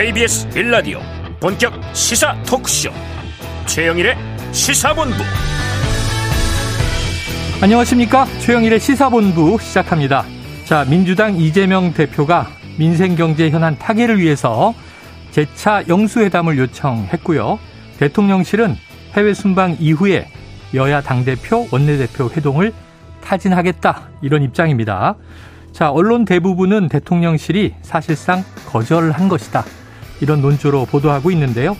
KBS 1라디오 본격 시사 토크쇼. 최영일의 시사본부. 안녕하십니까? 최영일의 시사본부 시작합니다. 자 민주당 이재명 대표가 민생경제 현안 타개를 위해서 재차 영수회담을 요청했고요. 대통령실은 해외 순방 이후에 여야 당대표 원내대표 회동을 타진하겠다. 이런 입장입니다. 자, 언론 대부분은 대통령실이 사실상 거절한 것이다. 이런 논조로 보도하고 있는데요.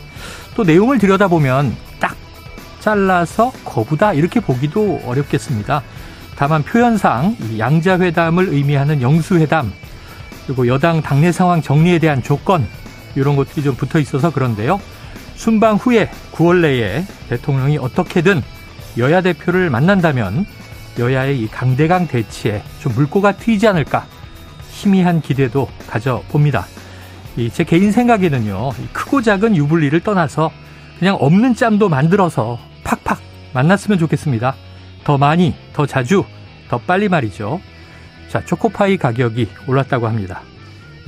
또 내용을 들여다보면 딱 잘라서 거부다 이렇게 보기도 어렵겠습니다. 다만 표현상 양자회담을 의미하는 영수회담 그리고 여당 당내 상황 정리에 대한 조건 이런 것들이 좀 붙어 있어서 그런데요. 순방 후에 9월 내에 대통령이 어떻게든 여야 대표를 만난다면 여야의 이 강대강 대치에 좀 물꼬가 트이지 않을까 희미한 기대도 가져봅니다. 제 개인 생각에는요, 크고 작은 유불리를 떠나서 그냥 없는 짬도 만들어서 팍팍 만났으면 좋겠습니다. 더 많이, 더 자주, 더 빨리 말이죠. 자, 초코파이 가격이 올랐다고 합니다.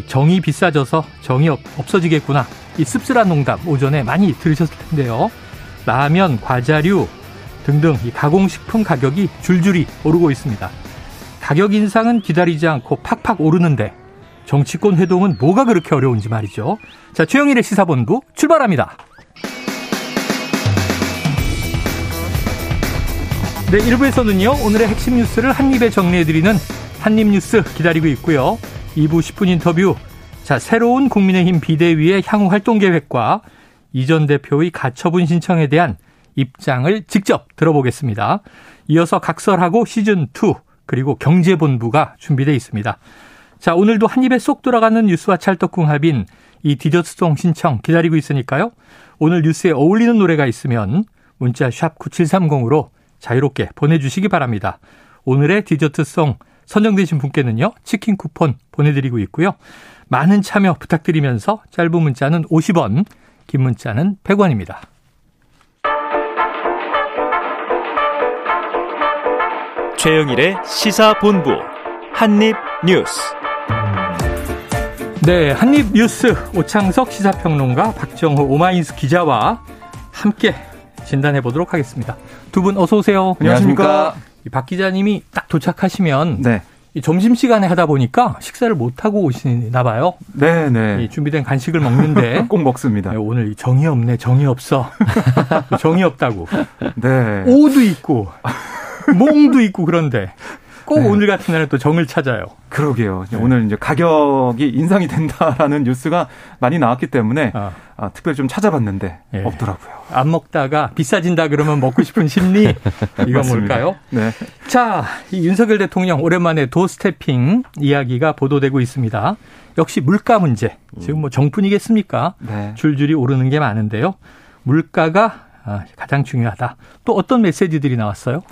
정이 비싸져서 정이 없어지겠구나. 이 씁쓸한 농담 오전에 많이 들으셨을 텐데요. 라면, 과자류, 등등 이 가공식품 가격이 줄줄이 오르고 있습니다. 가격 인상은 기다리지 않고 팍팍 오르는데 정치권 회동은 뭐가 그렇게 어려운지 말이죠. 자, 최영일의 시사본부 출발합니다. 네, 1부에서는요, 오늘의 핵심 뉴스를 한입에 정리해드리는 한입뉴스 기다리고 있고요. 2부 10분 인터뷰. 자, 새로운 국민의힘 비대위의 향후 활동 계획과 이전 대표의 가처분 신청에 대한 입장을 직접 들어보겠습니다. 이어서 각설하고 시즌2 그리고 경제본부가 준비되어 있습니다. 자, 오늘도 한 입에 쏙 들어가는 뉴스와 찰떡궁합인 이 디저트송 신청 기다리고 있으니까요. 오늘 뉴스에 어울리는 노래가 있으면 문자 샵 9730으로 자유롭게 보내주시기 바랍니다. 오늘의 디저트송 선정되신 분께는요. 치킨 쿠폰 보내드리고 있고요. 많은 참여 부탁드리면서 짧은 문자는 50원, 긴 문자는 100원입니다. 최영일의 시사본부 한입뉴스. 네, 한입뉴스 오창석 시사평론가 박정호 오마이뉴스 기자와 함께 진단해 보도록 하겠습니다. 두 분 어서 오세요. 안녕하십니까. 박 기자님이 딱 도착하시면 네. 점심 시간에 하다 보니까 식사를 못 하고 오시나 봐요. 네, 네. 준비된 간식을 먹는데 꼭 먹습니다. 네, 오늘 정이 없네, 정이 없어. 정이 없다고. 네. 오도 있고 몽도 있고 그런데 꼭 네. 오늘 같은 날은 또 정을 찾아요. 그러게요. 네. 오늘 이제 가격이 인상이 된다라는 뉴스가 많이 나왔기 때문에 아. 아, 특별히 좀 찾아봤는데 네. 없더라고요. 안 먹다가 비싸진다 그러면 먹고 싶은 심리 이건 뭘까요? 네. 자, 이 윤석열 대통령 오랜만에 도스태핑 이야기가 보도되고 있습니다. 역시 물가 문제. 지금 뭐 정뿐이겠습니까? 네. 줄줄이 오르는 게 많은데요. 물가가 아, 가장 중요하다. 또 어떤 메시지들이 나왔어요?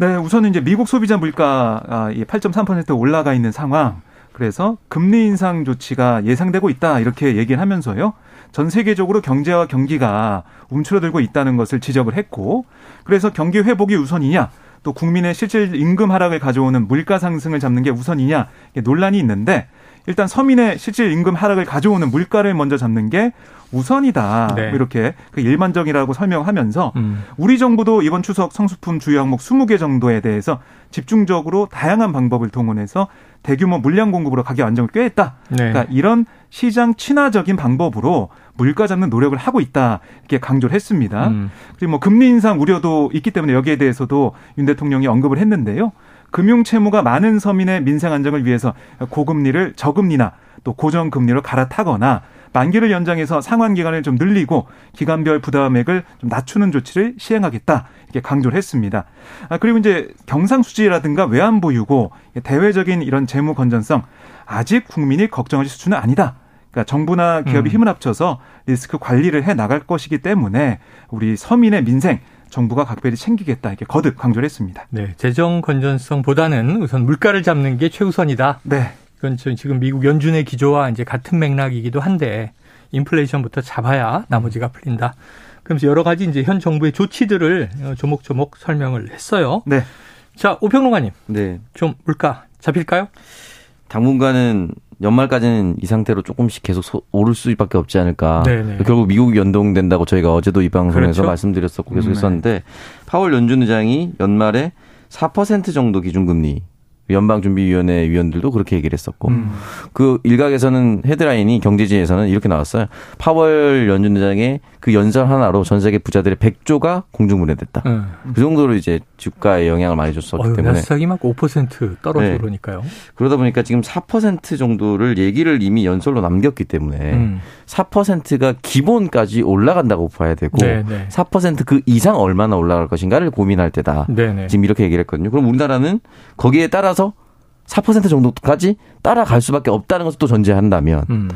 네, 우선은 이제 미국 소비자 물가 8.3% 아, 올라가 있는 상황. 그래서 금리 인상 조치가 예상되고 있다 이렇게 얘기를 하면서요. 전 세계적으로 경제와 경기가 움츠러들고 있다는 것을 지적을 했고 그래서 경기 회복이 우선이냐 또 국민의 실질 임금 하락을 가져오는 물가 상승을 잡는 게 우선이냐 논란이 있는데 일단 서민의 실질 임금 하락을 가져오는 물가를 먼저 잡는 게 우선이다. 네. 뭐 이렇게 그 일반적이라고 설명하면서 음. 우리 정부도 이번 추석 성수품 주요 항목 20개 정도에 대해서 집중적으로 다양한 방법을 동원해서 대규모 물량 공급으로 가격 안정을 꾀했다. 네. 그러니까 이런 시장 친화적인 방법으로 물가 잡는 노력을 하고 있다 이렇게 강조를 했습니다. 음. 그리고 뭐 금리 인상 우려도 있기 때문에 여기에 대해서도 윤 대통령이 언급을 했는데요. 금융 채무가 많은 서민의 민생 안정을 위해서 고금리를 저금리나 또 고정금리로 갈아타거나 만기를 연장해서 상환 기간을 좀 늘리고 기간별 부담액을 좀 낮추는 조치를 시행하겠다 이렇게 강조를 했습니다. 아, 그리고 이제 경상수지라든가 외환보 유고 대외적인 이런 재무 건전성 아직 국민이 걱정하실 수준은 아니다. 그러니까 정부나 기업이 음. 힘을 합쳐서 리스크 관리를 해 나갈 것이기 때문에 우리 서민의 민생 정부가 각별히 챙기겠다 이렇게 거듭 강조를 했습니다. 네, 재정 건전성보다는 우선 물가를 잡는 게 최우선이다. 네. 이건 지금 미국 연준의 기조와 이제 같은 맥락이기도 한데 인플레이션부터 잡아야 나머지가 풀린다. 그러면서 여러 가지 이제 현 정부의 조치들을 조목조목 설명을 했어요. 네. 자, 오평론가님. 네. 좀 물가 잡힐까요? 당분간은 연말까지는 이 상태로 조금씩 계속 소, 오를 수밖에 없지 않을까. 네네. 결국 미국이 연동된다고 저희가 어제도 이 방송에서 그렇죠. 말씀드렸었고 계속 네. 했었는데 파월 연준 의장이 연말에 4% 정도 기준금리 연방준비위원회 위원들도 그렇게 얘기를 했었고 음. 그 일각에서는 헤드라인이 경제지에서는 이렇게 나왔어요. 파월 연준 의장의 그 연설 하나로 전 세계 부자들의 100조가 공중분해됐다. 응. 그 정도로 이제 주가에 영향을 많이 줬었기 어휴, 때문에 나스닥이 막 5% 떨어지고 네. 그러니까요. 그러다 보니까 지금 4% 정도를 얘기를 이미 연설로 남겼기 때문에 음. 4%가 기본까지 올라간다고 봐야 되고 네, 네. 4%그 이상 얼마나 올라갈 것인가를 고민할 때다. 네네. 지금 이렇게 얘기를 했거든요. 그럼 우리나라는 거기에 따라서 4% 정도까지 따라갈 수밖에 없다는 것을 또 전제한다면 음.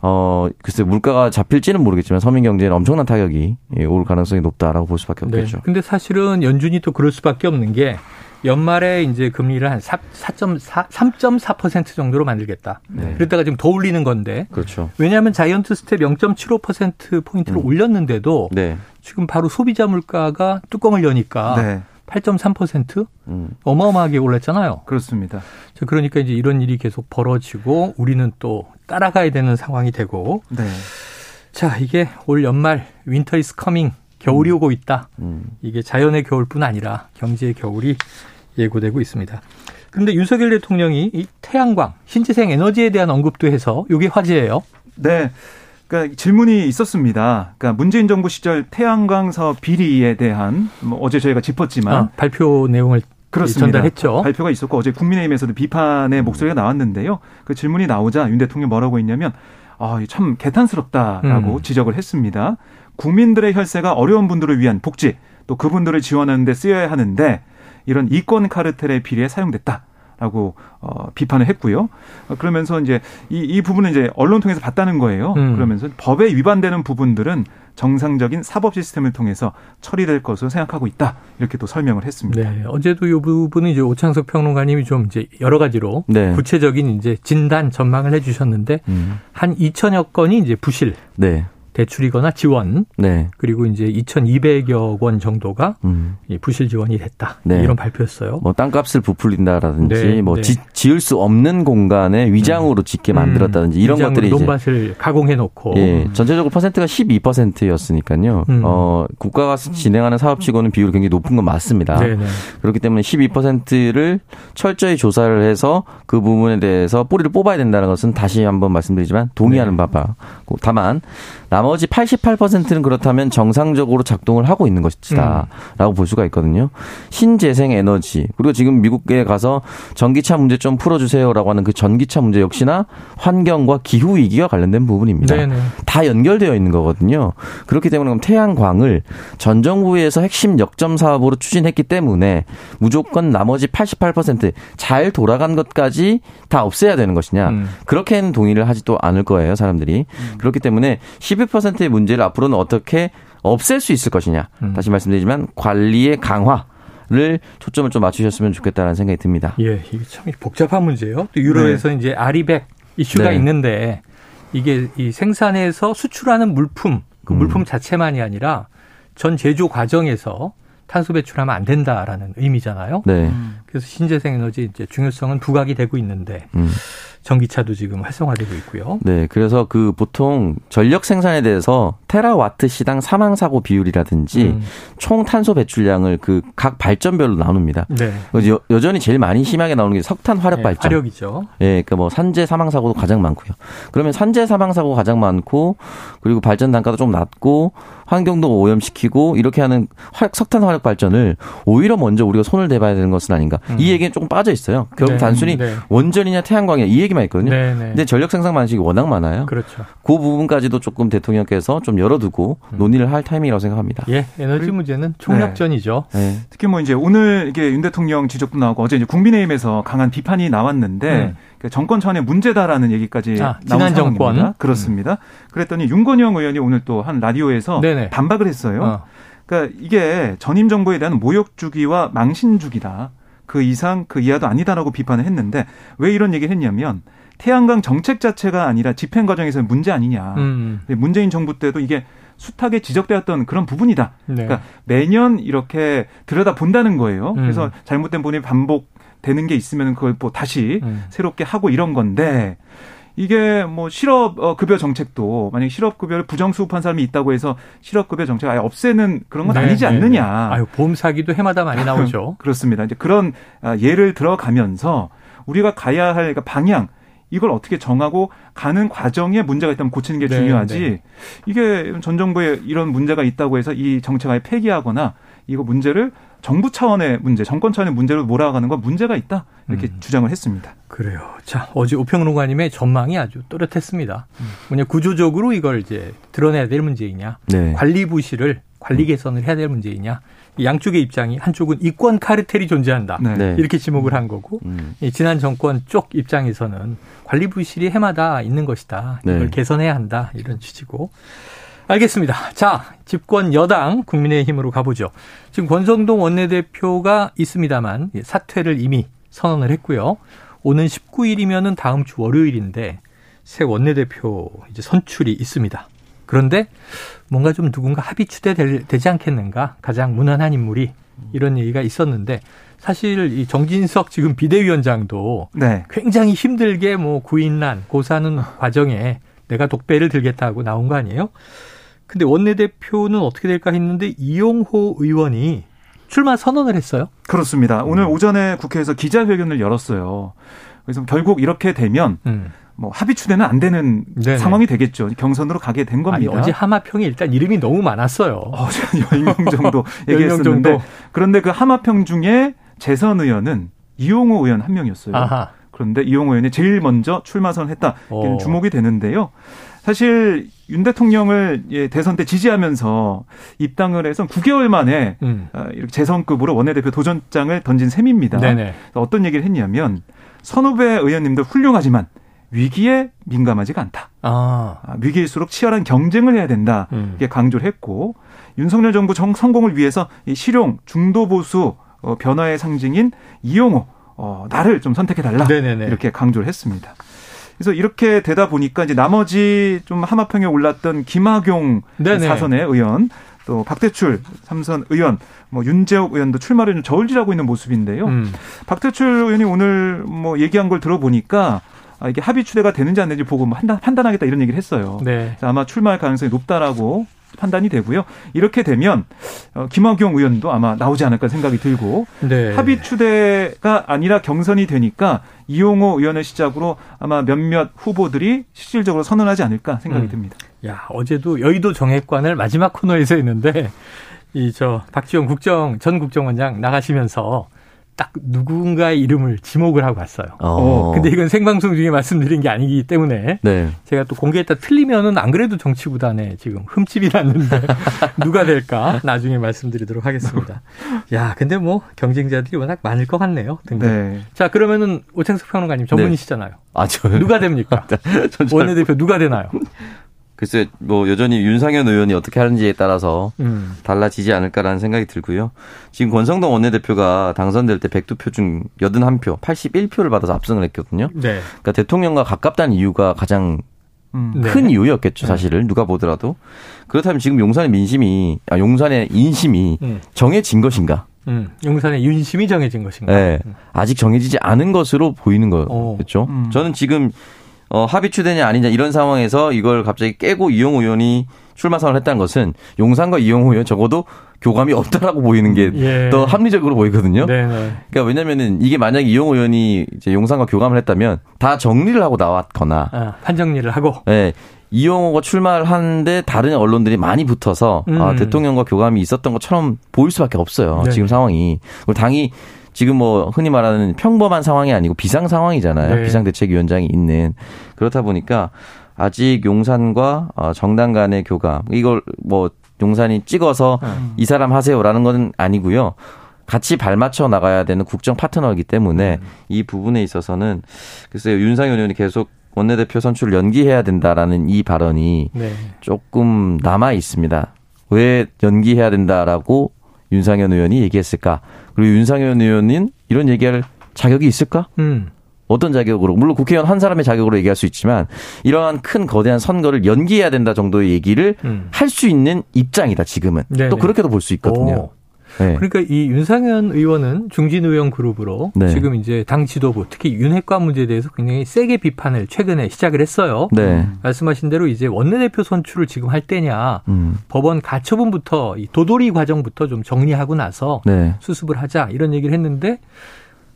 어 글쎄 물가가 잡힐지는 모르겠지만 서민 경제에는 엄청난 타격이 예, 올 가능성이 높다라고 볼 수밖에 네. 없겠죠. 근데 사실은 연준이 또 그럴 수밖에 없는 게 연말에 이제 금리를 한 4, 4.4, 3.4% 정도로 만들겠다. 네. 그랬다가 지금 더 올리는 건데 그렇죠. 왜냐하면 자이언트 스텝 0.75% 포인트를 음. 올렸는데도 네. 지금 바로 소비자 물가가 뚜껑을 여니까 네. 8.3% 음. 어마어마하게 올랐잖아요. 그렇습니다. 자, 그러니까 이제 이런 일이 계속 벌어지고 우리는 또 따라가야 되는 상황이 되고 네. 자 이게 올 연말 winter is coming 겨울이 오고 있다. 음. 이게 자연의 겨울뿐 아니라 경제의 겨울이 예고되고 있습니다. 그런데 윤석열 대통령이 이 태양광, 신재생 에너지에 대한 언급도 해서 이게 화제예요. 네. 그러니까 질문이 있었습니다. 그러니까 문재인 정부 시절 태양광 사업 비리에 대한 뭐 어제 저희가 짚었지만 아, 발표 내용을 그렇습니다. 전달했죠. 발표가 있었고 어제 국민의힘에서도 비판의 목소리가 나왔는데요. 그 질문이 나오자 윤 대통령 뭐라고 했냐면 아, 참 개탄스럽다라고 음. 지적을 했습니다. 국민들의 혈세가 어려운 분들을 위한 복지 또 그분들을 지원하는 데 쓰여야 하는데 이런 이권 카르텔의 비리에 사용됐다. 라고 어, 비판을 했고요. 어, 그러면서 이제 이, 이 부분은 이제 언론 통해서 봤다는 거예요. 음. 그러면서 법에 위반되는 부분들은 정상적인 사법 시스템을 통해서 처리될 것으로 생각하고 있다. 이렇게 또 설명을 했습니다. 네, 어제도 이 부분은 이제 오창석 평론가님이 좀 이제 여러 가지로 네. 구체적인 이제 진단 전망을 해 주셨는데 음. 한 2천여 건이 이제 부실 네. 대출이거나 지원 네. 그리고 이제 2,200여 원 정도가 음. 이 부실 지원이 됐다 네. 이런 발표였어요. 뭐 땅값을 부풀린다라든지 네, 뭐 네. 지, 지을 수 없는 공간에 위장으로 짓게 만들었다든지 이런 것들이 이제 논밭을 가공해 놓고 예, 전체적으로 퍼센트가 12%였으니까요. 음. 어, 국가가 진행하는 사업치고는 비율이 굉장히 높은 건 맞습니다. 네네. 그렇기 때문에 12%를 철저히 조사를 해서 그 부분에 대해서 뿌리를 뽑아야 된다는 것은 다시 한번 말씀드리지만 동의하는 네. 바가 다만 나머지 88%는 그렇다면 정상적으로 작동을 하고 있는 음. 것이다라고 볼 수가 있거든요. 신재생 에너지 그리고 지금 미국에 가서 전기차 문제 좀 풀어주세요라고 하는 그 전기차 문제 역시나 환경과 기후 위기와 관련된 부분입니다. 네네. 다 연결되어 있는 거거든요. 그렇기 때문에 그럼 태양광을 전 정부에서 핵심 역점 사업으로 추진했기 때문에 무조건 나머지 88%잘 돌아간 것까지 다 없애야 되는 것이냐. 음. 그렇게는 동의를 하지도 않을 거예요, 사람들이. 그렇기 때문에 12%의 문제를 앞으로는 어떻게 없앨 수 있을 것이냐. 음. 다시 말씀드리지만 관리의 강화 를 초점을 좀 맞추셨으면 좋겠다는 생각이 듭니다. 예, 이게 참 복잡한 문제예요. 또 유럽에서 이제 아리백 이슈가 네. 있는데 이게 이 생산해서 수출하는 물품 그 음. 물품 자체만이 아니라 전 제조 과정에서 탄소 배출하면 안 된다라는 의미잖아요. 네. 그래서 신재생 에너지 이제 중요성은 부각이 되고 있는데 음. 전기차도 지금 활성화되고 있고요. 네, 그래서 그 보통 전력 생산에 대해서 테라와트 시당 사망 사고 비율이라든지 음. 총 탄소 배출량을 그 각 발전별로 나눕니다. 네. 여, 여전히 제일 많이 심하게 나오는 게 석탄 화력 네, 발전. 화력이죠. 예, 그러니까 뭐 산재 사망 사고도 가장 많고요. 그러면 산재 사망 사고가 가장 많고 그리고 발전 단가도 좀 낮고 환경도 오염시키고 이렇게 하는 화- 석탄 화력 발전을 오히려 먼저 우리가 손을 대봐야 되는 것은 아닌가. 이 얘기는 조금 빠져 있어요. 결국 네, 단순히 네. 원전이냐 태양광이냐 이 얘기만 있거든요. 네, 네. 근데 전력 생산 방식이 워낙 많아요. 그렇죠. 그 부분까지도 조금 대통령께서 좀 열어두고 논의를 할 타이밍이라고 생각합니다. 예, 에너지 문제는 총력전이죠. 네. 특히 뭐 이제 오늘 이게 윤 대통령 지적도 나오고 어제 이제 국민의힘에서 강한 비판이 나왔는데 음. 그 정권 차원의 문제다라는 얘기까지 아, 나온 지난 상황입니다. 정권. 그렇습니다. 그랬더니 윤건영 의원이 오늘 또 한 라디오에서 네네. 반박을 했어요. 어. 그러니까 이게 전임 정부에 대한 모욕 주기와 망신 주기다. 그 이상 그 이하도 아니다라고 비판을 했는데 왜 이런 얘기를 했냐면 태양광 정책 자체가 아니라 집행 과정에서 문제 아니냐. 음. 문재인 정부 때도 이게 숱하게 지적되었던 그런 부분이다. 네. 그러니까 매년 이렇게 들여다 본다는 거예요. 음. 그래서 잘못된 부분이 반복 되는 게 있으면 그걸 뭐 다시 음. 새롭게 하고 이런 건데 이게 뭐 실업 어, 급여 정책도 만약 에 실업 급여를 부정 수급한 사람이 있다고 해서 실업 급여 정책 아예 없애는 그런 건 네, 아니지 네, 않느냐. 네. 아유, 보험 사기도 해마다 많이 나오죠. 그렇습니다. 이제 그런 아, 예를 들어가면서 우리가 가야 할 그러니까 방향 이걸 어떻게 정하고 가는 과정에 문제가 있다면 고치는 게 네, 중요하지. 네. 이게 전 정부에 이런 문제가 있다고 해서 이 정책 아예 폐기하거나 이거 문제를 정부 차원의 문제, 정권 차원의 문제로 몰아가는 건 문제가 있다 이렇게 음. 주장을 했습니다. 그래요. 자, 어제 오평론가님의 전망이 아주 또렷했습니다. 뭐냐, 구조적으로 이걸 이제 드러내야 될 문제이냐, 네. 관리 부실을 관리 개선을 해야 될 문제이냐, 이 양쪽의 입장이 한쪽은 이권 카르텔이 존재한다. 네. 네. 이렇게 지목을 한 거고, 음. 이 지난 정권 쪽 입장에서는 관리 부실이 해마다 있는 것이다. 이걸 네. 개선해야 한다. 이런 취지고. 알겠습니다. 자, 집권 여당 국민의힘으로 가보죠. 지금 권성동 원내대표가 있습니다만 예, 사퇴를 이미 선언을 했고요. 오는 19일이면은 다음 주 월요일인데 새 원내대표 이제 선출이 있습니다. 그런데 뭔가 좀 누군가 합의 추대되지 않겠는가? 가장 무난한 인물이 이런 얘기가 있었는데 사실 이 정진석 지금 비대위원장도 네. 굉장히 힘들게 뭐 구인난 고사하는 과정에 내가 독배를 들겠다고 나온 거 아니에요? 근데 원내대표는 어떻게 될까 했는데 이용호 의원이 출마 선언을 했어요. 그렇습니다. 오늘 오전에 국회에서 기자회견을 열었어요. 그래서 결국 이렇게 되면 음. 뭐 합의 추대는 안 되는 네네. 상황이 되겠죠. 경선으로 가게 된 아니 겁니다. 어제 하마평에 일단 이름이 너무 많았어요. 어제 10명 정도 10명 얘기했었는데 정도. 그런데 그 하마평 중에 재선 의원은 이용호 의원 한 명이었어요. 아하. 그런데 이용호 의원이 제일 먼저 출마 선언했다. 이게 어. 주목이 되는데요. 사실 윤 대통령을 예, 대선 때 지지하면서 입당을 해서 9개월 만에 음. 어, 이렇게 재선급으로 원내대표 도전장을 던진 셈입니다. 네네. 어떤 얘기를 했냐면 선후배 의원님들 훌륭하지만 위기에 민감하지가 않다. 아. 아, 위기일수록 치열한 경쟁을 해야 된다. 음. 이게 강조를 했고 윤석열 정부 정 성공을 위해서 이 실용 중도 보수 어, 변화의 상징인 이용호 어, 나를 좀 선택해 달라 네네네. 이렇게 강조를 했습니다. 그래서 이렇게 되다 보니까 이제 나머지 좀 하마평에 올랐던 김학용. 사선의 의원 또 박대출 삼선 의원 뭐 윤재욱 의원도 출마를 좀 저울질하고 있는 모습인데요. 음. 박대출 의원이 오늘 뭐 얘기한 걸 들어보니까 아, 이게 합의 추대가 되는지 안 되는지 보고 뭐 판단, 판단하겠다 이런 얘기를 했어요. 네. 아마 출마할 가능성이 높다라고 판단이 되고요. 이렇게 되면 어, 김학용 의원도 아마 나오지 않을까 생각이 들고 네. 합의 추대가 아니라 경선이 되니까 이용호 의원을 시작으로 아마 몇몇 후보들이 실질적으로 선언하지 않을까 생각이 음. 듭니다. 야, 어제도 여의도 정액관을 마지막 코너에서 했는데 이 저 박지원 국정 전 국정원장 나가시면서 딱 누군가의 이름을 지목을 하고 갔어요. 어. 근데 이건 생방송 중에 말씀드린 게 아니기 때문에 네. 제가 또 공개했다 틀리면은 안 그래도 정치구단에 지금 흠집이 났는데 누가 될까 나중에 말씀드리도록 하겠습니다. 야, 근데 뭐 경쟁자들이 워낙 많을 것 같네요. 등등. 네. 자, 그러면은 오창석 평론가님 전문이시잖아요. 아, 저요? 누가 됩니까? 원내대표 누가 되나요? 글쎄, 뭐, 여전히 윤상현 의원이 어떻게 하는지에 따라서 음. 달라지지 않을까라는 생각이 들고요. 지금 권성동 원내대표가 당선될 때 102표 중 81표, 81표를 받아서 압승을 했거든요. 네. 그러니까 대통령과 가깝다는 이유가 가장 음. 네. 큰 이유였겠죠, 사실을. 누가 보더라도. 그렇다면 지금 용산의 민심이, 아, 용산의 인심이 음. 정해진 것인가? 음. 용산의 윤심이 정해진 것인가? 네. 아직 정해지지 않은 것으로 보이는 어. 거겠죠. 음. 저는 지금 어, 합의 추대냐 아니냐 이런 상황에서 이걸 갑자기 깨고 이용호 의원이 출마 선언을 했다는 것은 용산과 이용호 의원 적어도 교감이 없다라고 보이는 게더 예. 합리적으로 보이거든요. 네네. 그러니까 왜냐면은 이게 만약에 이용호 의원이 이제 용산과 교감을 했다면 다 정리를 하고 나왔거나 아, 판정리를 하고. 예. 이용호가 출마를 하는데 다른 언론들이 많이 붙어서 아, 음. 대통령과 교감이 있었던 것처럼 보일 수밖에 없어요. 네네. 지금 상황이. 그리고 당이 지금 뭐 흔히 말하는 평범한 상황이 아니고 비상 상황이잖아요. 네. 비상대책위원장이 있는 그렇다 보니까 아직 용산과 어, 정당 간의 교감 이걸 뭐 용산이 찍어서 음. 이 사람 하세요라는 건 아니고요. 같이 발맞춰 나가야 되는 국정 파트너이기 때문에 음. 이 부분에 있어서는 글쎄요 윤상현 의원이 계속 원내대표 선출을 연기해야 된다라는 이 발언이 네. 조금 남아 있습니다. 왜 연기해야 된다라고 윤상현 의원이 얘기했을까? 그리고 윤상현 의원은 이런 얘기할 자격이 있을까? 음. 어떤 자격으로? 물론 국회의원 한 사람의 자격으로 얘기할 수 있지만 이러한 큰 거대한 선거를 연기해야 된다 정도의 얘기를 음. 할수 있는 입장이다 지금은. 네네. 또 그렇게도 볼 수 있거든요. 오. 네. 그러니까 이 윤상현 의원은 중진 의원 그룹으로 네. 지금 이제 당 지도부 특히 윤핵관 문제에 대해서 굉장히 세게 비판을 최근에 시작을 했어요. 네. 말씀하신 대로 이제 원내대표 선출을 지금 할 때냐 음. 법원 가처분부터 이 도돌이 과정부터 좀 정리하고 나서 네. 수습을 하자 이런 얘기를 했는데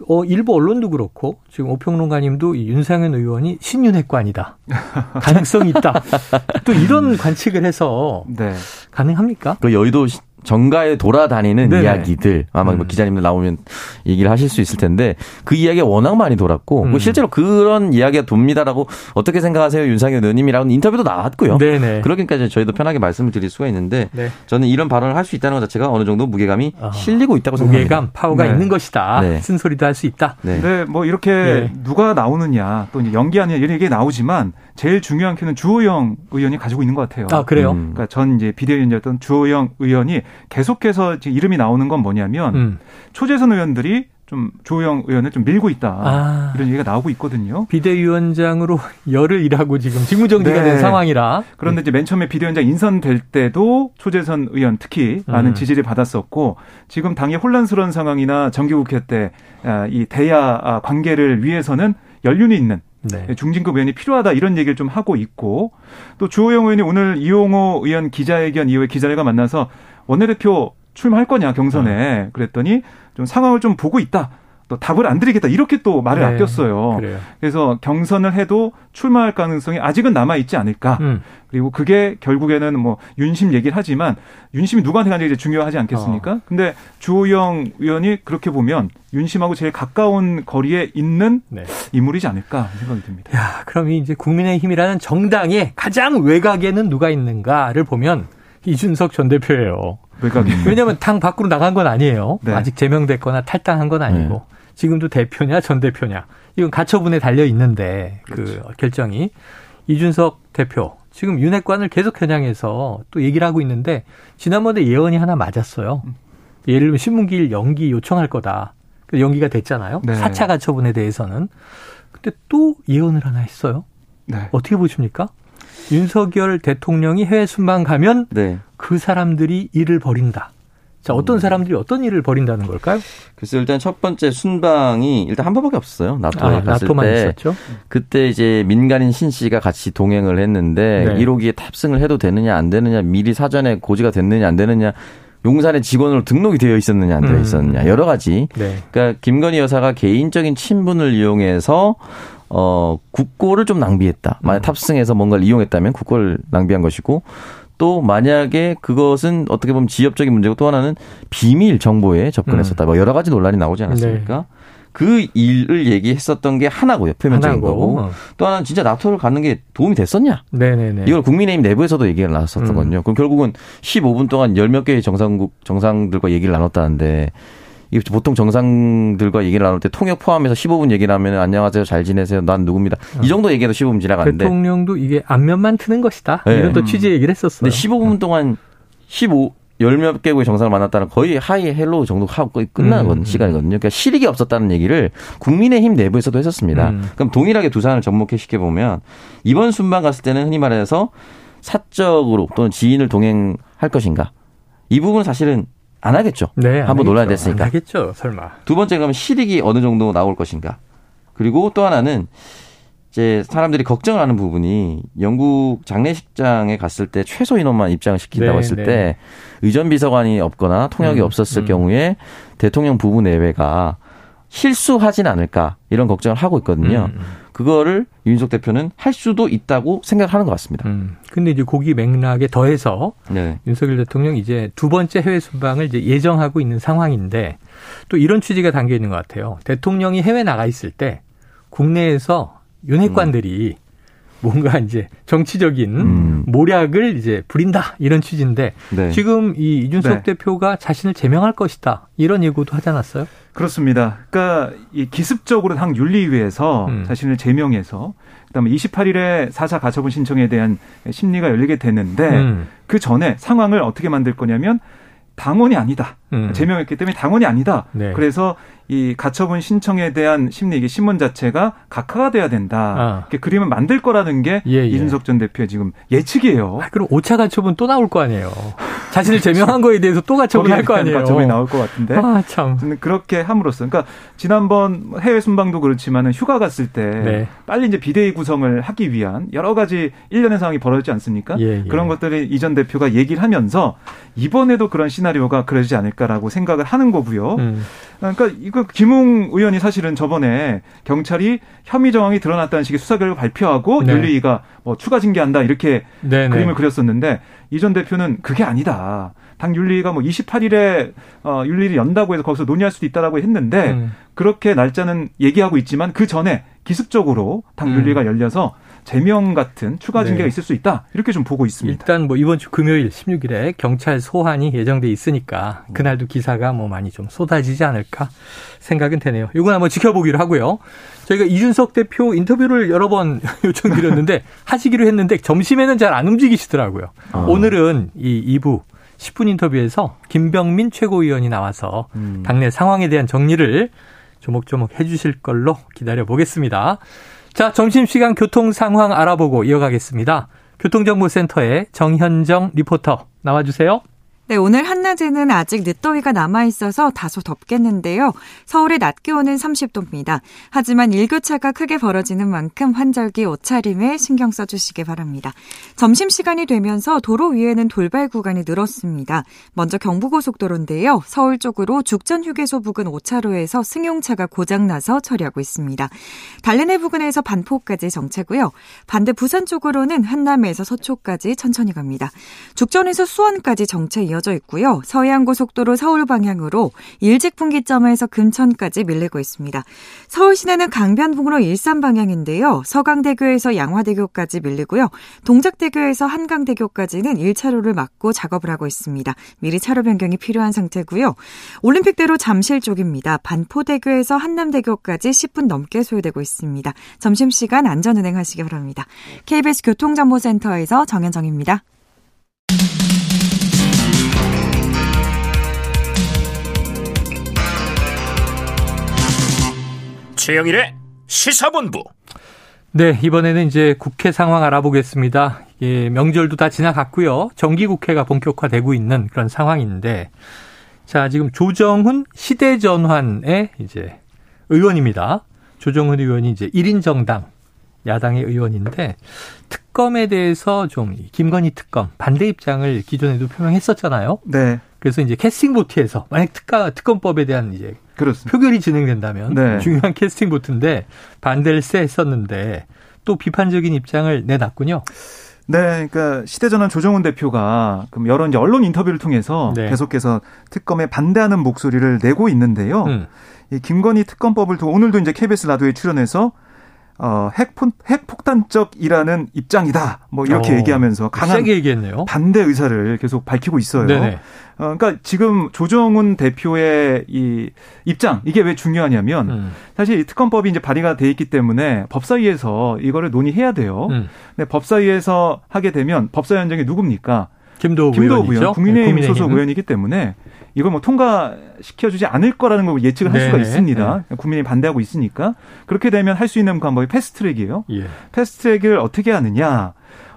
어 일부 언론도 그렇고 지금 오평론가님도 이 윤상현 의원이 신윤핵관이다 가능성이 있다 또 이런 관측을 해서 네. 가능합니까? 그 여의도 시- 정가에 돌아다니는 네네. 이야기들 아마 뭐 음. 기자님들 나오면 얘기를 하실 수 있을 텐데 그 이야기가 워낙 많이 돌았고 음. 뭐 실제로 그런 이야기가 돕니다라고 어떻게 생각하세요 윤상현 의원님이라는 인터뷰도 나왔고요. 네네. 그러니까 이제 저희도 편하게 말씀을 드릴 수가 있는데 네. 저는 이런 발언을 할 수 있다는 것 자체가 어느 정도 무게감이 아, 실리고 있다고 생각합니다. 무게감, 파워가 네. 있는 것이다. 네. 쓴소리도 할 수 있다. 네. 네, 뭐 이렇게 예. 누가 나오느냐 또 이제 연기하느냐 이런 얘기가 나오지만 제일 중요한 큐는 주호영 의원이 가지고 있는 것 같아요. 아, 그래요? 음. 그러니까 전 이제 비대위원이었던 주호영 의원이 계속해서 지금 이름이 나오는 건 뭐냐면 음. 초재선 의원들이 좀 주호영 의원을 좀 밀고 있다 아. 이런 얘기가 나오고 있거든요. 비대위원장으로 열을 일하고 지금 직무정지가 네. 된 상황이라. 그런데 이제 맨 처음에 비대위원장 인선될 때도 초재선 의원 특히 많은 음. 지지를 받았었고 지금 당의 혼란스러운 상황이나 정기국회 때 이 대야 아, 관계를 위해서는 연륜이 있는 네. 중진급 의원이 필요하다 이런 얘기를 좀 하고 있고 또 주호영 의원이 오늘 이용호 의원 기자회견 이후에 기자들과 만나서 원내대표 출마할 거냐 경선에 그랬더니 좀 상황을 좀 보고 있다. 또 답을 안 드리겠다 이렇게 또 말을 네. 아꼈어요. 그래요. 그래서 경선을 해도 출마할 가능성이 아직은 남아 있지 않을까. 음. 그리고 그게 결국에는 뭐 윤심 얘기를 하지만 윤심이 누구한테 가는지 이제 중요하지 어. 않겠습니까? 근데 주호영 의원이 그렇게 보면 윤심하고 제일 가까운 거리에 있는 네. 인물이지 않을까 생각이 듭니다. 야, 그럼 이 이제 국민의힘이라는 정당의 가장 외곽에는 누가 있는가를 보면 이준석 전 대표예요. 왜냐하면 당 밖으로 나간 건 아니에요. 네. 아직 제명됐거나 탈당한 건 아니고 지금도 대표냐 전 대표냐 이건 가처분에 달려 있는데 그 결정이 이준석 대표 지금 윤핵관을 계속 겨냥해서 또 얘기를 하고 있는데 지난번에 예언이 하나 맞았어요. 예를 들면 신문기일 연기 요청할 거다. 그 연기가 됐잖아요. 네. 사 4차 가처분에 대해서는. 근데 또 예언을 하나 했어요. 네. 어떻게 보십니까? 윤석열 대통령이 해외 순방 가면 네. 그 사람들이 일을 벌인다. 자, 음. 어떤 사람들이 어떤 일을 벌인다는 걸까요? 글쎄 일단 첫 번째 순방이 일단 한 번밖에 없었어요. 나토에 아, 갔을 나토만 때 있었죠. 그때 이제 민간인 신 씨가 같이 동행을 했는데 네. 1호기에 탑승을 해도 되느냐 안 되느냐 미리 사전에 고지가 됐느냐 안 되느냐 용산의 직원으로 등록이 되어 있었느냐 안 되어 음. 있었느냐 여러 가지. 네. 그러니까 김건희 여사가 개인적인 친분을 이용해서 어 국고를 좀 낭비했다. 만약 음. 탑승해서 뭔가를 이용했다면 국고를 낭비한 것이고 또 만약에 그것은 어떻게 보면 지엽적인 문제고 또 하나는 비밀 정보에 접근했었다. 뭐 여러 가지 논란이 나오지 않았습니까? 네. 그 일을 얘기했었던 게 하나고요. 표면적인 하나고. 거고. 어. 또 하나는 진짜 나토를 갖는 게 도움이 됐었냐? 네네네. 이걸 국민의힘 내부에서도 얘기가 음. 나왔었거든요. 그럼 결국은 15분 동안 열 몇 개의 정상국 정상들과 얘기를 나눴다는데 이 보통 정상들과 얘기를 나눌 때 통역 포함해서 15분 얘기를 하면 안녕하세요 잘 지내세요 난 누굽니다 이 정도 얘기해도 15분 지나가는데 어. 대통령도 이게 안면만 트는 것이다. 네. 이런 또 취지 얘기를 했었어요. 근데 15분 동안 15 열몇 개국의 정상을 만났다는 거의 hi hello 정도 하고 거의 끝나는 음, 음. 시간이거든요. 그러니까 실익이 없었다는 얘기를 국민의힘 내부에서도 했었습니다. 음. 그럼 동일하게 두 사안을 접목해 시켜 보면 이번 순방 갔을 때는 흔히 말해서 사적으로 또는 지인을 동행할 것인가 이 부분은 사실은 안 하겠죠. 네, 안 한번 논란이. 됐으니까. 안 하겠죠, 설마. 두 번째 그러면 실익이 어느 정도 나올 것인가. 그리고 또 하나는 이제 사람들이 걱정을 하는 부분이 영국 장례식장에 갔을 때 최소 인원만 입장을 시킨다고 네, 했을 네. 때 의전 비서관이 없거나 통역이 음, 없었을 음. 경우에 대통령 부부 내외가 실수하진 않을까 이런 걱정을 하고 있거든요. 음, 그거를 윤석 대표는 할 수도 있다고 생각하는 것 같습니다. 음. 근데 이제 고기 맥락에 더해서 네. 윤석열 대통령 이제 두 번째 해외 순방을 이제 예정하고 있는 상황인데 또 이런 취지가 담겨 있는 것 같아요. 대통령이 해외 나가 있을 때 국내에서 윤핵관들이 뭔가 이제 정치적인 음. 모략을 이제 부린다 이런 취지인데 네. 지금 이 이준석 네. 대표가 자신을 제명할 것이다 이런 예고도 하지 않았어요? 그렇습니다. 그러니까 이 기습적으로 당 윤리위에서 음. 자신을 제명해서 그다음에 28일에 4차 가처분 신청에 대한 심리가 열리게 됐는데 음. 그 전에 상황을 어떻게 만들 거냐면 당원이 아니다. 음. 제명했기 때문에 당원이 아니다. 네. 그래서 이 가처분 신청에 대한 심리 이게 신문 자체가 각하가 돼야 된다. 아. 이렇게 그림을 만들 거라는 게 예, 예. 이준석 전 대표의 지금 예측이에요. 아, 그럼 5차 가처분 또 나올 거 아니에요. 자신을 제명한 거에 대해서 또 가처분할 거 아니에요. 가처분이 나올 것 같은데. 아, 참. 그렇게 함으로써, 그러니까 지난번 해외 순방도 그렇지만은 휴가 갔을 때 네. 빨리 이제 비대위 구성을 하기 위한 여러 가지 일련의 상황이 벌어지지 않습니까? 예, 예. 그런 것들을 이전 대표가 얘기를 하면서 이번에도 그런 시나리오가 그러지 않을까 라고 생각을 하는 거고요. 음. 그러니까 이거 김웅 의원이 사실은 저번에 경찰이 혐의 정황이 드러났다는 식의 수사 결과 발표하고 네. 윤리위가 뭐 추가 징계한다 이렇게 네네. 그림을 그렸었는데 이전 대표는 그게 아니다. 당 윤리위가 뭐 28일에 어 윤리를 연다고 해서 거기서 논의할 수도 있다라고 했는데 음. 그렇게 날짜는 얘기하고 있지만 그 전에 기습적으로 당 음. 윤리가 열려서 제명 같은 추가 징계가 네. 있을 수 있다. 이렇게 좀 보고 있습니다. 일단 뭐 이번 주 금요일 16일에 경찰 소환이 예정돼 있으니까 그날도 기사가 뭐 많이 좀 쏟아지지 않을까 생각은 되네요. 이건 한번 지켜보기로 하고요. 저희가 이준석 대표 인터뷰를 여러 번 요청드렸는데 하시기로 했는데 점심에는 잘 안 움직이시더라고요. 아. 오늘은 이 2부 10분 인터뷰에서 김병민 최고위원이 나와서 음. 당내 상황에 대한 정리를 조목조목 해주실 걸로 기다려 보겠습니다. 자, 점심시간 교통 상황 알아보고 이어가겠습니다. 교통정보센터의 정현정 리포터 나와주세요. 네, 오늘 한낮에는 아직 늦더위가 남아있어서 다소 덥겠는데요. 서울의 낮 기온은 30도입니다. 하지만 일교차가 크게 벌어지는 만큼 환절기 옷차림에 신경 써주시기 바랍니다. 점심시간이 되면서 도로 위에는 돌발 구간이 늘었습니다. 먼저 경부고속도로인데요. 서울 쪽으로 죽전휴게소 부근 5차로에서 승용차가 고장나서 처리하고 있습니다. 달래내 부근에서 반포까지 정체고요. 반대 부산 쪽으로는 한남에서 서초까지 천천히 갑니다. 죽전에서 수원까지 정체 이어져 있고요. 서해안고속도로 서울 방향으로 일직 분기점에서 금천까지 밀리고 있습니다. 서울 시내는 강변북로 일산 방향인데요. 서강대교에서 양화대교까지 밀리고요. 동작대교에서 한강대교까지는 1차로를 막고 작업을 하고 있습니다. 미리 차로 변경이 필요한 상태고요. 올림픽대로 잠실 쪽입니다. 반포대교에서 한남대교까지 10분 넘게 소요되고 있습니다. 점심시간 안전운행 하시기 바랍니다. KBS 교통정보센터에서 정현정입니다. 최영일의 시사본부. 네, 이번에는 이제 국회 상황 알아보겠습니다. 예, 명절도 다 지나갔고요. 정기국회가 본격화되고 있는 그런 상황인데, 자, 지금 조정훈 시대전환의 이제 의원입니다. 조정훈 의원이 이제 1인 정당 야당의 의원인데, 특검에 대해서 좀 김건희 특검 반대 입장을 기존에도 표명했었잖아요. 네, 그래서 이제 캐스팅 보트에서 만약 특가 특검법에 대한 이제 그렇습니다. 표결이 진행된다면 네. 중요한 캐스팅 보트인데 반대를 세 했었는데 또 비판적인 입장을 내놨군요. 네, 그러니까 시대전환 조정훈 대표가 그럼 여러 이제 언론 인터뷰를 통해서 네. 계속해서 특검에 반대하는 목소리를 내고 있는데요. 음. 이 김건희 특검법을 두고 오늘도 이제 KBS 라디오에 출연해서 어, 핵폭, 핵폭탄적이라는 입장이다. 뭐 이렇게 어, 얘기하면서 강한 얘기했네요. 반대 의사를 계속 밝히고 있어요. 네네. 어, 그러니까 지금 조정훈 대표의 이 입장 이게 왜 중요하냐면 음. 사실 이 특검법이 이제 발의가 돼 있기 때문에 법사위에서 이거를 논의해야 돼요. 음. 근데 법사위에서 하게 되면 법사위원장이 누굽니까? 김도우 김도우. 의원, 국민의힘 네, 소속 의원이기 때문에 이걸 뭐 통과시켜주지 않을 거라는 걸 예측을 할 수가 네네. 있습니다. 국민의힘 반대하고 있으니까 그렇게 되면 할 수 있는 방법이 패스트트랙이에요. 예. 패스트트랙을 어떻게 하느냐?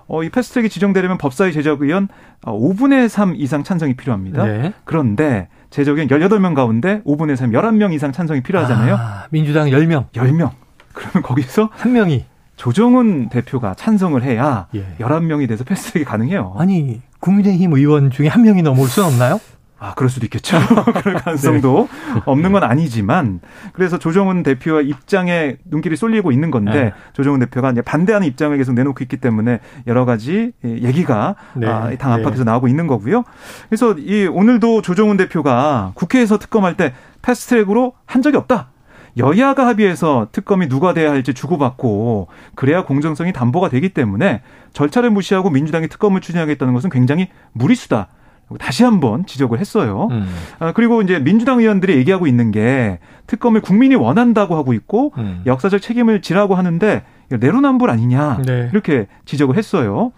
어, 이 패스트트랙이 지정되려면 법사위 제적 의원 5분의 3 이상 찬성이 필요합니다. 네. 그런데 제적 의원 18명 가운데 5분의 3, 11명 이상 찬성이 필요하잖아요. 아, 민주당 10명, 10명. 그러면 거기서 한 명이 조정훈 대표가 찬성을 해야 예. 11명이 돼서 패스트트랙이 가능해요. 아니 국민의힘 의원 중에 한 명이 넘을 수는 없나요? 아, 그럴 수도 있겠죠. 그럴 가능성도 네. 없는 건 아니지만 그래서 조정훈 대표의 입장에 눈길이 쏠리고 있는 건데 네. 조정훈 대표가 이제 반대하는 입장을 계속 내놓고 있기 때문에 여러 가지 얘기가 네. 아, 당 네. 안팎에서 나오고 있는 거고요. 그래서 이 오늘도 조정훈 대표가 국회에서 특검할 때 패스트트랙으로 한 적이 없다. 여야가 합의해서 특검이 누가 돼야 할지 주고받고 그래야 공정성이 담보가 되기 때문에 절차를 무시하고 민주당이 특검을 추진하겠다는 것은 굉장히 무리수다. 다시 한번 지적을 했어요. 음. 아, 그리고 이제 민주당 의원들이 얘기하고 있는 게 특검을 국민이 원한다고 하고 있고 음. 역사적 책임을 지라고 하는데 내로남불 아니냐 네. 이렇게 지적을 했어요.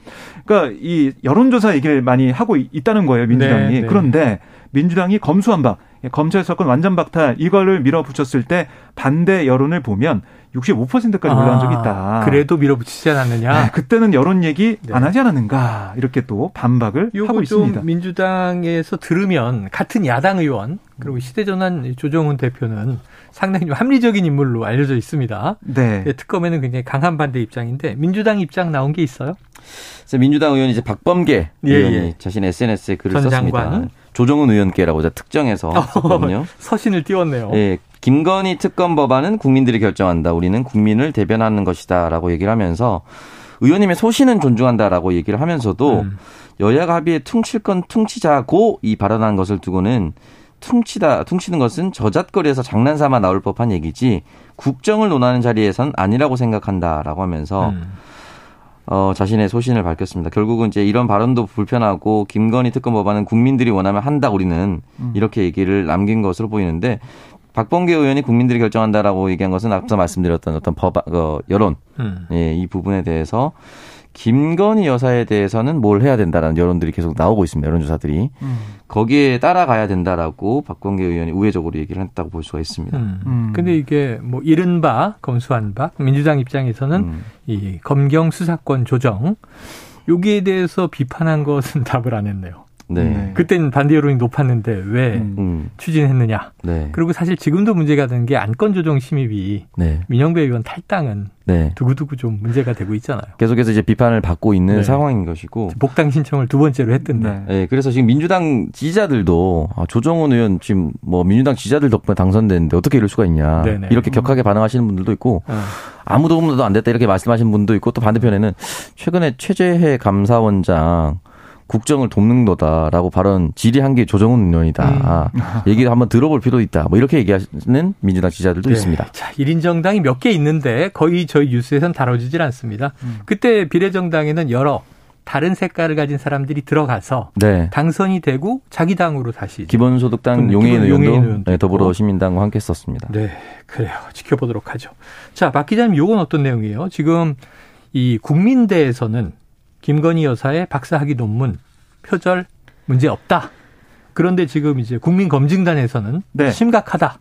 그러니까 이 여론조사 얘기를 많이 하고 있- 있다는 거예요 민주당이. 네, 네. 그런데 민주당이 검수한박 검찰 사건 완전 박탈 이거를 밀어붙였을 때 반대 여론을 보면 65%까지 올라간 적이 있다. 아, 그래도 밀어붙이지 않았느냐. 네, 그때는 여론 얘기 네. 안 하지 않았는가 이렇게 또 반박을 하고 있습니다. 민주당에서 들으면 같은 야당 의원 그리고 시대전환 조정훈 대표는 상당히 좀 합리적인 인물로 알려져 있습니다. 네. 네, 특검에는 굉장히 강한 반대 입장인데 민주당 입장 나온 게 있어요? 그래서 민주당 의원이 이제 박범계 예, 의원이 예. 자신 SNS에 글을 전 썼습니다. 장관? 조정은 의원께라고 특정해서 썼거든요. 서신을 띄웠네요. 예, 김건희 특검 법안은 국민들이 결정한다. 우리는 국민을 대변하는 것이다라고 얘기를 하면서 의원님의 소신은 존중한다라고 얘기를 하면서도 음. 여야가 합의에 퉁칠 건 퉁치자고 이 발언한 것을 두고는 퉁치다 퉁치는 것은 저잣거리에서 장난삼아 나올 법한 얘기지 국정을 논하는 자리에선 아니라고 생각한다라고 하면서 음. 어, 자신의 소신을 밝혔습니다. 결국은 이제 이런 발언도 불편하고 김건희 특검 법안은 국민들이 원하면 한다 우리는 음. 이렇게 얘기를 남긴 것으로 보이는데 박범계 의원이 국민들이 결정한다라고 얘기한 것은 앞서 말씀드렸던 어떤 법안 어, 여론 음. 예, 이 부분에 대해서 김건희 여사에 대해서는 뭘 해야 된다라는 여론들이 계속 나오고 있습니다. 여론조사들이 음. 거기에 따라가야 된다라고 박범계 의원이 우회적으로 얘기를 했다고 볼 수가 있습니다. 음. 음. 근데 이게 뭐 이른바 검수한 바 민주당 입장에서는 음. 이 검경 수사권 조정 여기에 대해서 비판한 것은 답을 안 했네요. 네. 네. 그때는 반대 여론이 높았는데 왜 음. 음. 추진했느냐. 네. 그리고 사실 지금도 문제가 되는 게 안건 조정 심의위 네. 민영배 의원 탈당은 네. 두고두고 좀 문제가 되고 있잖아요. 계속해서 이제 비판을 받고 있는 네. 상황인 것이고 복당 신청을 두 번째로 했던데. 네. 예, 그래서 지금 민주당 지지자들도 아, 조정훈 의원 지금 뭐 민주당 지지자들 덕분에 당선됐는데 어떻게 이럴 수가 있냐 네네. 이렇게 격하게 반응하시는 분들도 있고 어. 아무도 도움도 안 됐다 이렇게 말씀하시는 분도 있고 또 반대편에는 최근에 최재해 감사원장 국정을 돕는 거다라고 발언 질의한 게 조정훈 의원이다. 얘기를 한번 들어볼 필요도 있다. 뭐 이렇게 얘기하는 민주당 지지자들도 네. 있습니다. 자, 1인 정당이 몇 개 있는데 거의 저희 뉴스에선 다뤄지질 않습니다. 음. 그때 비례정당에는 여러 다른 색깔을 가진 사람들이 들어가서 네. 당선이 되고 자기 당으로 다시 기본소득당 기본- 용해인 의원도 의원도 네. 더불어시민당과 함께 썼습니다. 네, 그래요. 지켜보도록 하죠. 자, 박 기자님, 요건 어떤 내용이에요? 지금 이 국민대에서는 김건희 여사의 박사학위 논문 표절 문제 없다. 그런데 지금 이제 국민검증단에서는 네. 심각하다.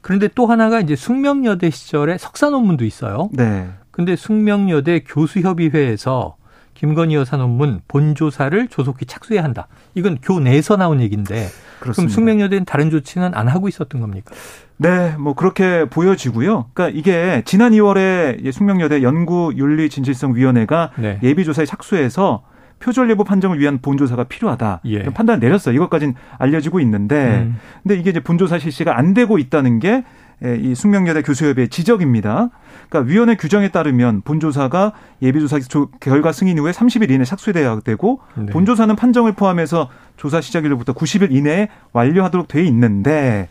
그런데 또 하나가 이제 숙명여대 시절에 석사 논문도 있어요. 네. 근데 숙명여대 교수협의회에서 김건희 여사 논문 본조사를 조속히 착수해야 한다. 이건 교내에서 나온 얘기인데 그럼 그렇습니다. 숙명여대는 다른 조치는 안 하고 있었던 겁니까? 네, 뭐 그렇게 보여지고요. 그러니까 이게 지난 2월에 숙명여대 연구윤리진실성위원회가 네. 예비조사에 착수해서 표절 예보 판정을 위한 본조사가 필요하다. 예. 판단을 내렸어요. 이것까지는 알려지고 있는데, 음. 근데 이게 이제 본조사 실시가 안 되고 있다는 게 이 숙명여대 교수협의 지적입니다. 그러니까 위원회 규정에 따르면 본조사가 예비조사 조- 결과 승인 후에 30일 이내 착수돼야 되고 네. 본조사는 판정을 포함해서 조사 시작일로부터 90일 이내에 완료하도록 돼 있는데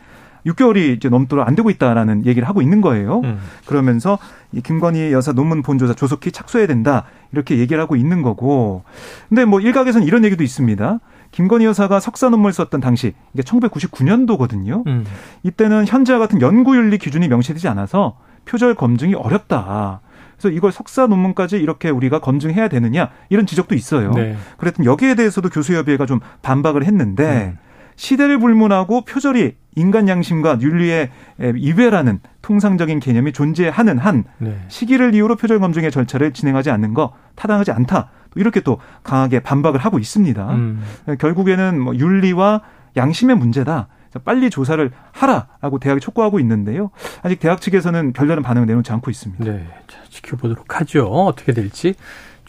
6개월이 이제 넘도록 안 되고 있다라는 얘기를 하고 있는 거예요. 음. 그러면서 이 김건희 여사 논문 본조사 조속히 착수해야 된다 이렇게 얘기를 하고 있는 거고. 근데 뭐 일각에서는 이런 얘기도 있습니다. 김건희 여사가 석사 논문을 썼던 당시 이게 1999년도거든요. 음. 이때는 현재와 같은 연구윤리 기준이 명시되지 않아서 표절 검증이 어렵다. 그래서 이걸 석사 논문까지 이렇게 우리가 검증해야 되느냐 이런 지적도 있어요. 네. 그랬더니 여기에 대해서도 교수협의회가 좀 반박을 했는데 음. 시대를 불문하고 표절이 인간 양심과 윤리의 이외라는 통상적인 개념이 존재하는 한 네. 시기를 이유로 표절 검증의 절차를 진행하지 않는 거 타당하지 않다. 또 이렇게 또 강하게 반박을 하고 있습니다. 음. 결국에는 뭐 윤리와 양심의 문제다. 빨리 조사를 하라라고 대학이 촉구하고 있는데요. 아직 대학 측에서는 별다른 반응을 내놓지 않고 있습니다. 네. 자, 지켜보도록 하죠. 어떻게 될지.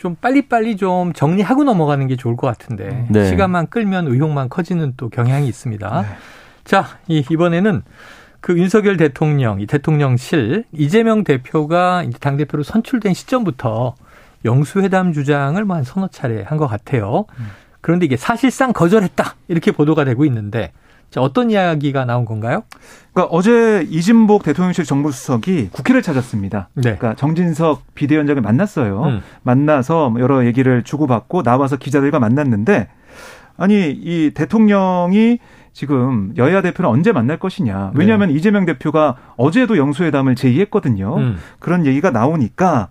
좀 빨리빨리 좀 정리하고 넘어가는 게 좋을 것 같은데 네. 시간만 끌면 의혹만 커지는 또 경향이 있습니다. 네. 자, 이 이번에는 그 윤석열 대통령, 이 대통령실 이재명 대표가 이제 당 대표로 선출된 시점부터 영수회담 주장을 뭐 한 서너 차례 한 것 같아요. 그런데 이게 사실상 거절했다 이렇게 보도가 되고 있는데 자, 어떤 이야기가 나온 건가요? 그러니까 어제 이진복 대통령실 정부수석이 국회를 찾았습니다. 네. 그러니까 정진석 비대위원장을 만났어요. 음. 만나서 여러 얘기를 주고받고 나와서 기자들과 만났는데 아니 이 대통령이 지금 여야 대표를 언제 만날 것이냐. 왜냐하면 이재명 대표가 어제도 영수회담을 제의했거든요. 음. 그런 얘기가 나오니까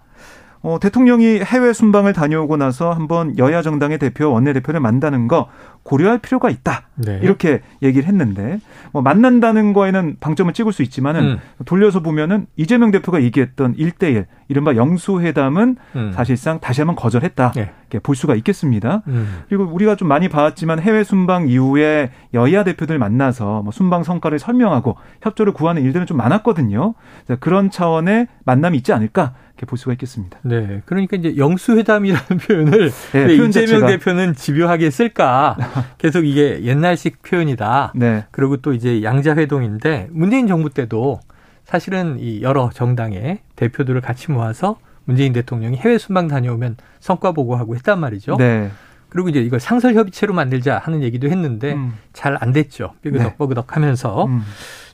어, 대통령이 해외 순방을 다녀오고 나서 한번 여야 정당의 대표, 원내대표를 만나는 거 고려할 필요가 있다. 네. 이렇게 얘기를 했는데 뭐 만난다는 거에는 방점을 찍을 수 있지만은 음. 돌려서 보면은 이재명 대표가 얘기했던 1대1 이른바 영수회담은 음. 사실상 다시 한번 거절했다. 네. 이렇게 볼 수가 있겠습니다. 음. 그리고 우리가 좀 많이 봐왔지만 해외 순방 이후에 여야 대표들 만나서 뭐 순방 성과를 설명하고 협조를 구하는 일들은 좀 많았거든요. 그런 차원의 만남이 있지 않을까 이렇게 볼 수가 있겠습니다. 네. 그러니까 이제 영수회담이라는 표현을 네, 왜 표현 이재명. 대표는 집요하게 쓸까? 계속 이게 옛날식 표현이다. 네. 그리고 또 이제 양자회동인데 문재인 정부 때도 사실은 이 여러 정당의 대표들을 같이 모아서 문재인 대통령이 해외 순방 다녀오면 성과 보고하고 했단 말이죠. 네. 그리고 이제 이걸 상설 협의체로 만들자 하는 얘기도 했는데 음. 잘안 됐죠. 삐그덕 뻐그덕 하면서. 음.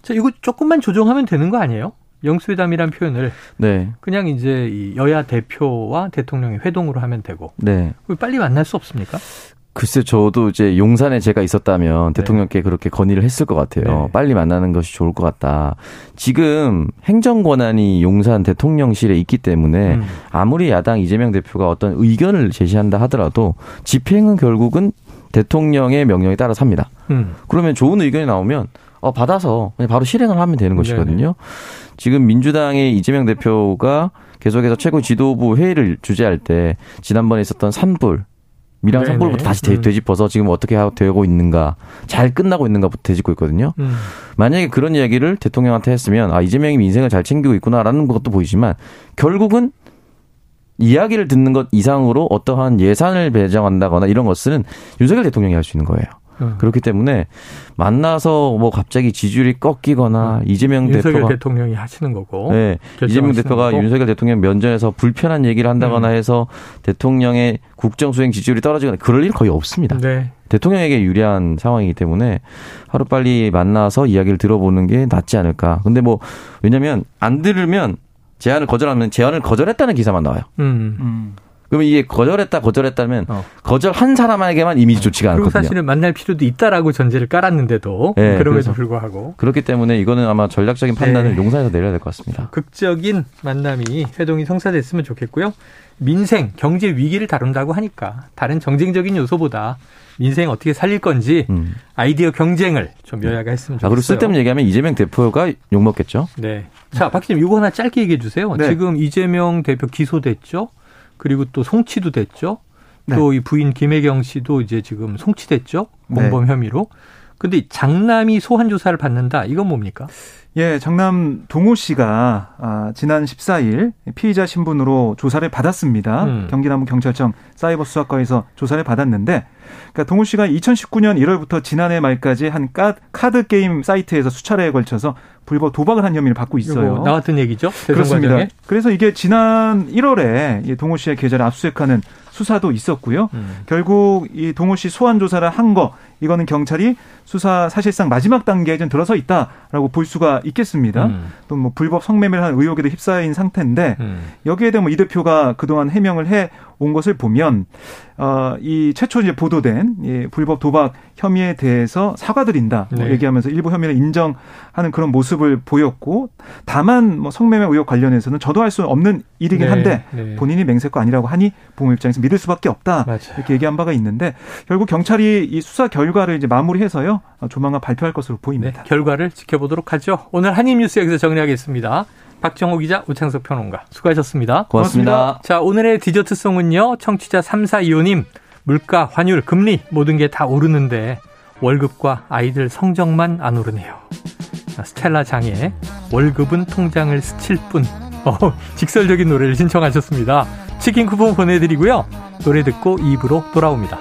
자, 이거 조금만 조정하면 되는 거 아니에요? 영수회담이란 표현을 네. 그냥 이제 이 여야 대표와 대통령의 회동으로 하면 되고 네. 왜 빨리 만날 수 없습니까? 글쎄 저도 이제 용산에 제가 있었다면 대통령께 그렇게 건의를 했을 것 같아요. 네. 빨리 만나는 것이 좋을 것 같다. 지금 행정 권한이 용산 대통령실에 있기 때문에 음. 아무리 야당 이재명 대표가 어떤 의견을 제시한다 하더라도 집행은 결국은 대통령의 명령에 따라서 합니다. 음. 그러면 좋은 의견이 나오면 어, 받아서 그냥 바로 실행을 하면 되는 것이거든요. 지금 민주당의 이재명 대표가 계속해서 최고 지도부 회의를 주재할 때 지난번에 있었던 산불 미랑 네네. 산불부터 다시 되, 음. 되짚어서 지금 어떻게 하고 되고 있는가 잘 끝나고 있는가부터 되짚고 있거든요. 음. 만약에 그런 이야기를 대통령한테 했으면 아 이재명이 민생을 잘 챙기고 있구나라는 것도 보이지만 결국은 이야기를 듣는 것 이상으로 어떠한 예산을 배정한다거나 이런 것은 윤석열 대통령이 할 수 있는 거예요. 음. 그렇기 때문에 만나서 뭐 갑자기 지지율이 꺾이거나 이재명 음. 윤석열 대표가 대통령이 하시는 거고. 네, 이재명 대표가 거고. 윤석열 대통령 면전에서 불편한 얘기를 한다거나 음. 해서 대통령의 국정 수행 지지율이 떨어지거나 그럴 일 거의 없습니다. 네. 대통령에게 유리한 상황이기 때문에 하루 빨리 만나서 이야기를 들어보는 게 낫지 않을까. 근데 뭐 왜냐면 안 들으면 제안을 거절하면 제안을 거절했다는 기사만 나와요. 음. 음. 그러면 이게 거절했다 거절했다면 어. 거절한 사람에게만 이미지 좋지가 않거든요. 사실은 만날 필요도 있다라고 전제를 깔았는데도 네, 그럼에도. 불구하고 그렇기 때문에 이거는 아마 전략적인 판단을 네. 용산에서 내려야 될 것 같습니다. 극적인 만남이 회동이 성사됐으면 좋겠고요. 민생, 경제 위기를 다룬다고 하니까 다른 정쟁적인 요소보다 민생 어떻게 살릴 건지 음. 아이디어 경쟁을 좀 여야가 했으면 아, 좋겠어요. 그리고 쓸데없는 얘기하면 이재명 대표가 욕먹겠죠? 네. 자, 박 기자님 이거 하나 짧게 얘기해 주세요. 네. 지금 이재명 대표 기소됐죠. 그리고 또 송치도 됐죠. 네. 또이 부인 김혜경 씨도 이제 지금 송치됐죠. 네. 공범 혐의로. 근데 이 장남이 소환 조사를 받는다. 이건 뭡니까? 예, 장남 동호 씨가 아, 지난 14일 피의자 신분으로 조사를 받았습니다. 음. 경기남부 경찰청 사이버 수사과에서 조사를 받았는데, 그러니까 동호 씨가 2019년 1월부터 지난해 말까지 한 까- 카드 게임 사이트에서 수차례에 걸쳐서 불법 도박을 한 혐의를 받고 있어요. 이거 나왔던 얘기죠. 대선 그렇습니다. 과정에. 그래서 이게 지난 1월에 이 동호 씨의 계좌를 압수수색하는 수사도 있었고요. 음. 결국 이 동호 씨 소환 조사를 한 거 이거는 경찰이 수사 사실상 마지막 단계에 좀 들어서 있다라고 볼 수가 있겠습니다. 음. 또뭐 불법 성매매를 한 의혹에도 휩싸인 상태인데 음. 여기에 대해 뭐 이 대표가 그동안 해명을 해온 것을 보면 어 이 최초 이제 보도된 이 불법 도박 혐의에 대해서 사과드린다 뭐 네. 얘기하면서 일부 혐의를 인정하는 그런 모습을 보였고 다만 뭐 성매매 의혹 관련해서는 저도 할 수 없는 일이긴 네, 한데 네. 본인이 맹세코 아니라고 하니 부모 입장에서 믿을 수밖에 없다 맞아요. 이렇게 얘기한 바가 있는데 결국 경찰이 이 수사 결과를 이제 마무리해서요 어, 조만간 발표할 것으로 네, 보입니다. 결과를 지켜보도록 하죠. 오늘 한입뉴스 여기서 정리하겠습니다. 박정호 기자, 우창석 평론가 수고하셨습니다. 고맙습니다. 자, 오늘의 디저트송은요. 청취자 3425님. 물가, 환율, 금리 모든 게 다 오르는데 월급과 아이들 성적만 안 오르네요. 자, 스텔라 장의 월급은 통장을 스칠 뿐. 어, 직설적인 노래를 신청하셨습니다. 치킨 쿠폰 보내드리고요. 노래 듣고 입으로 돌아옵니다.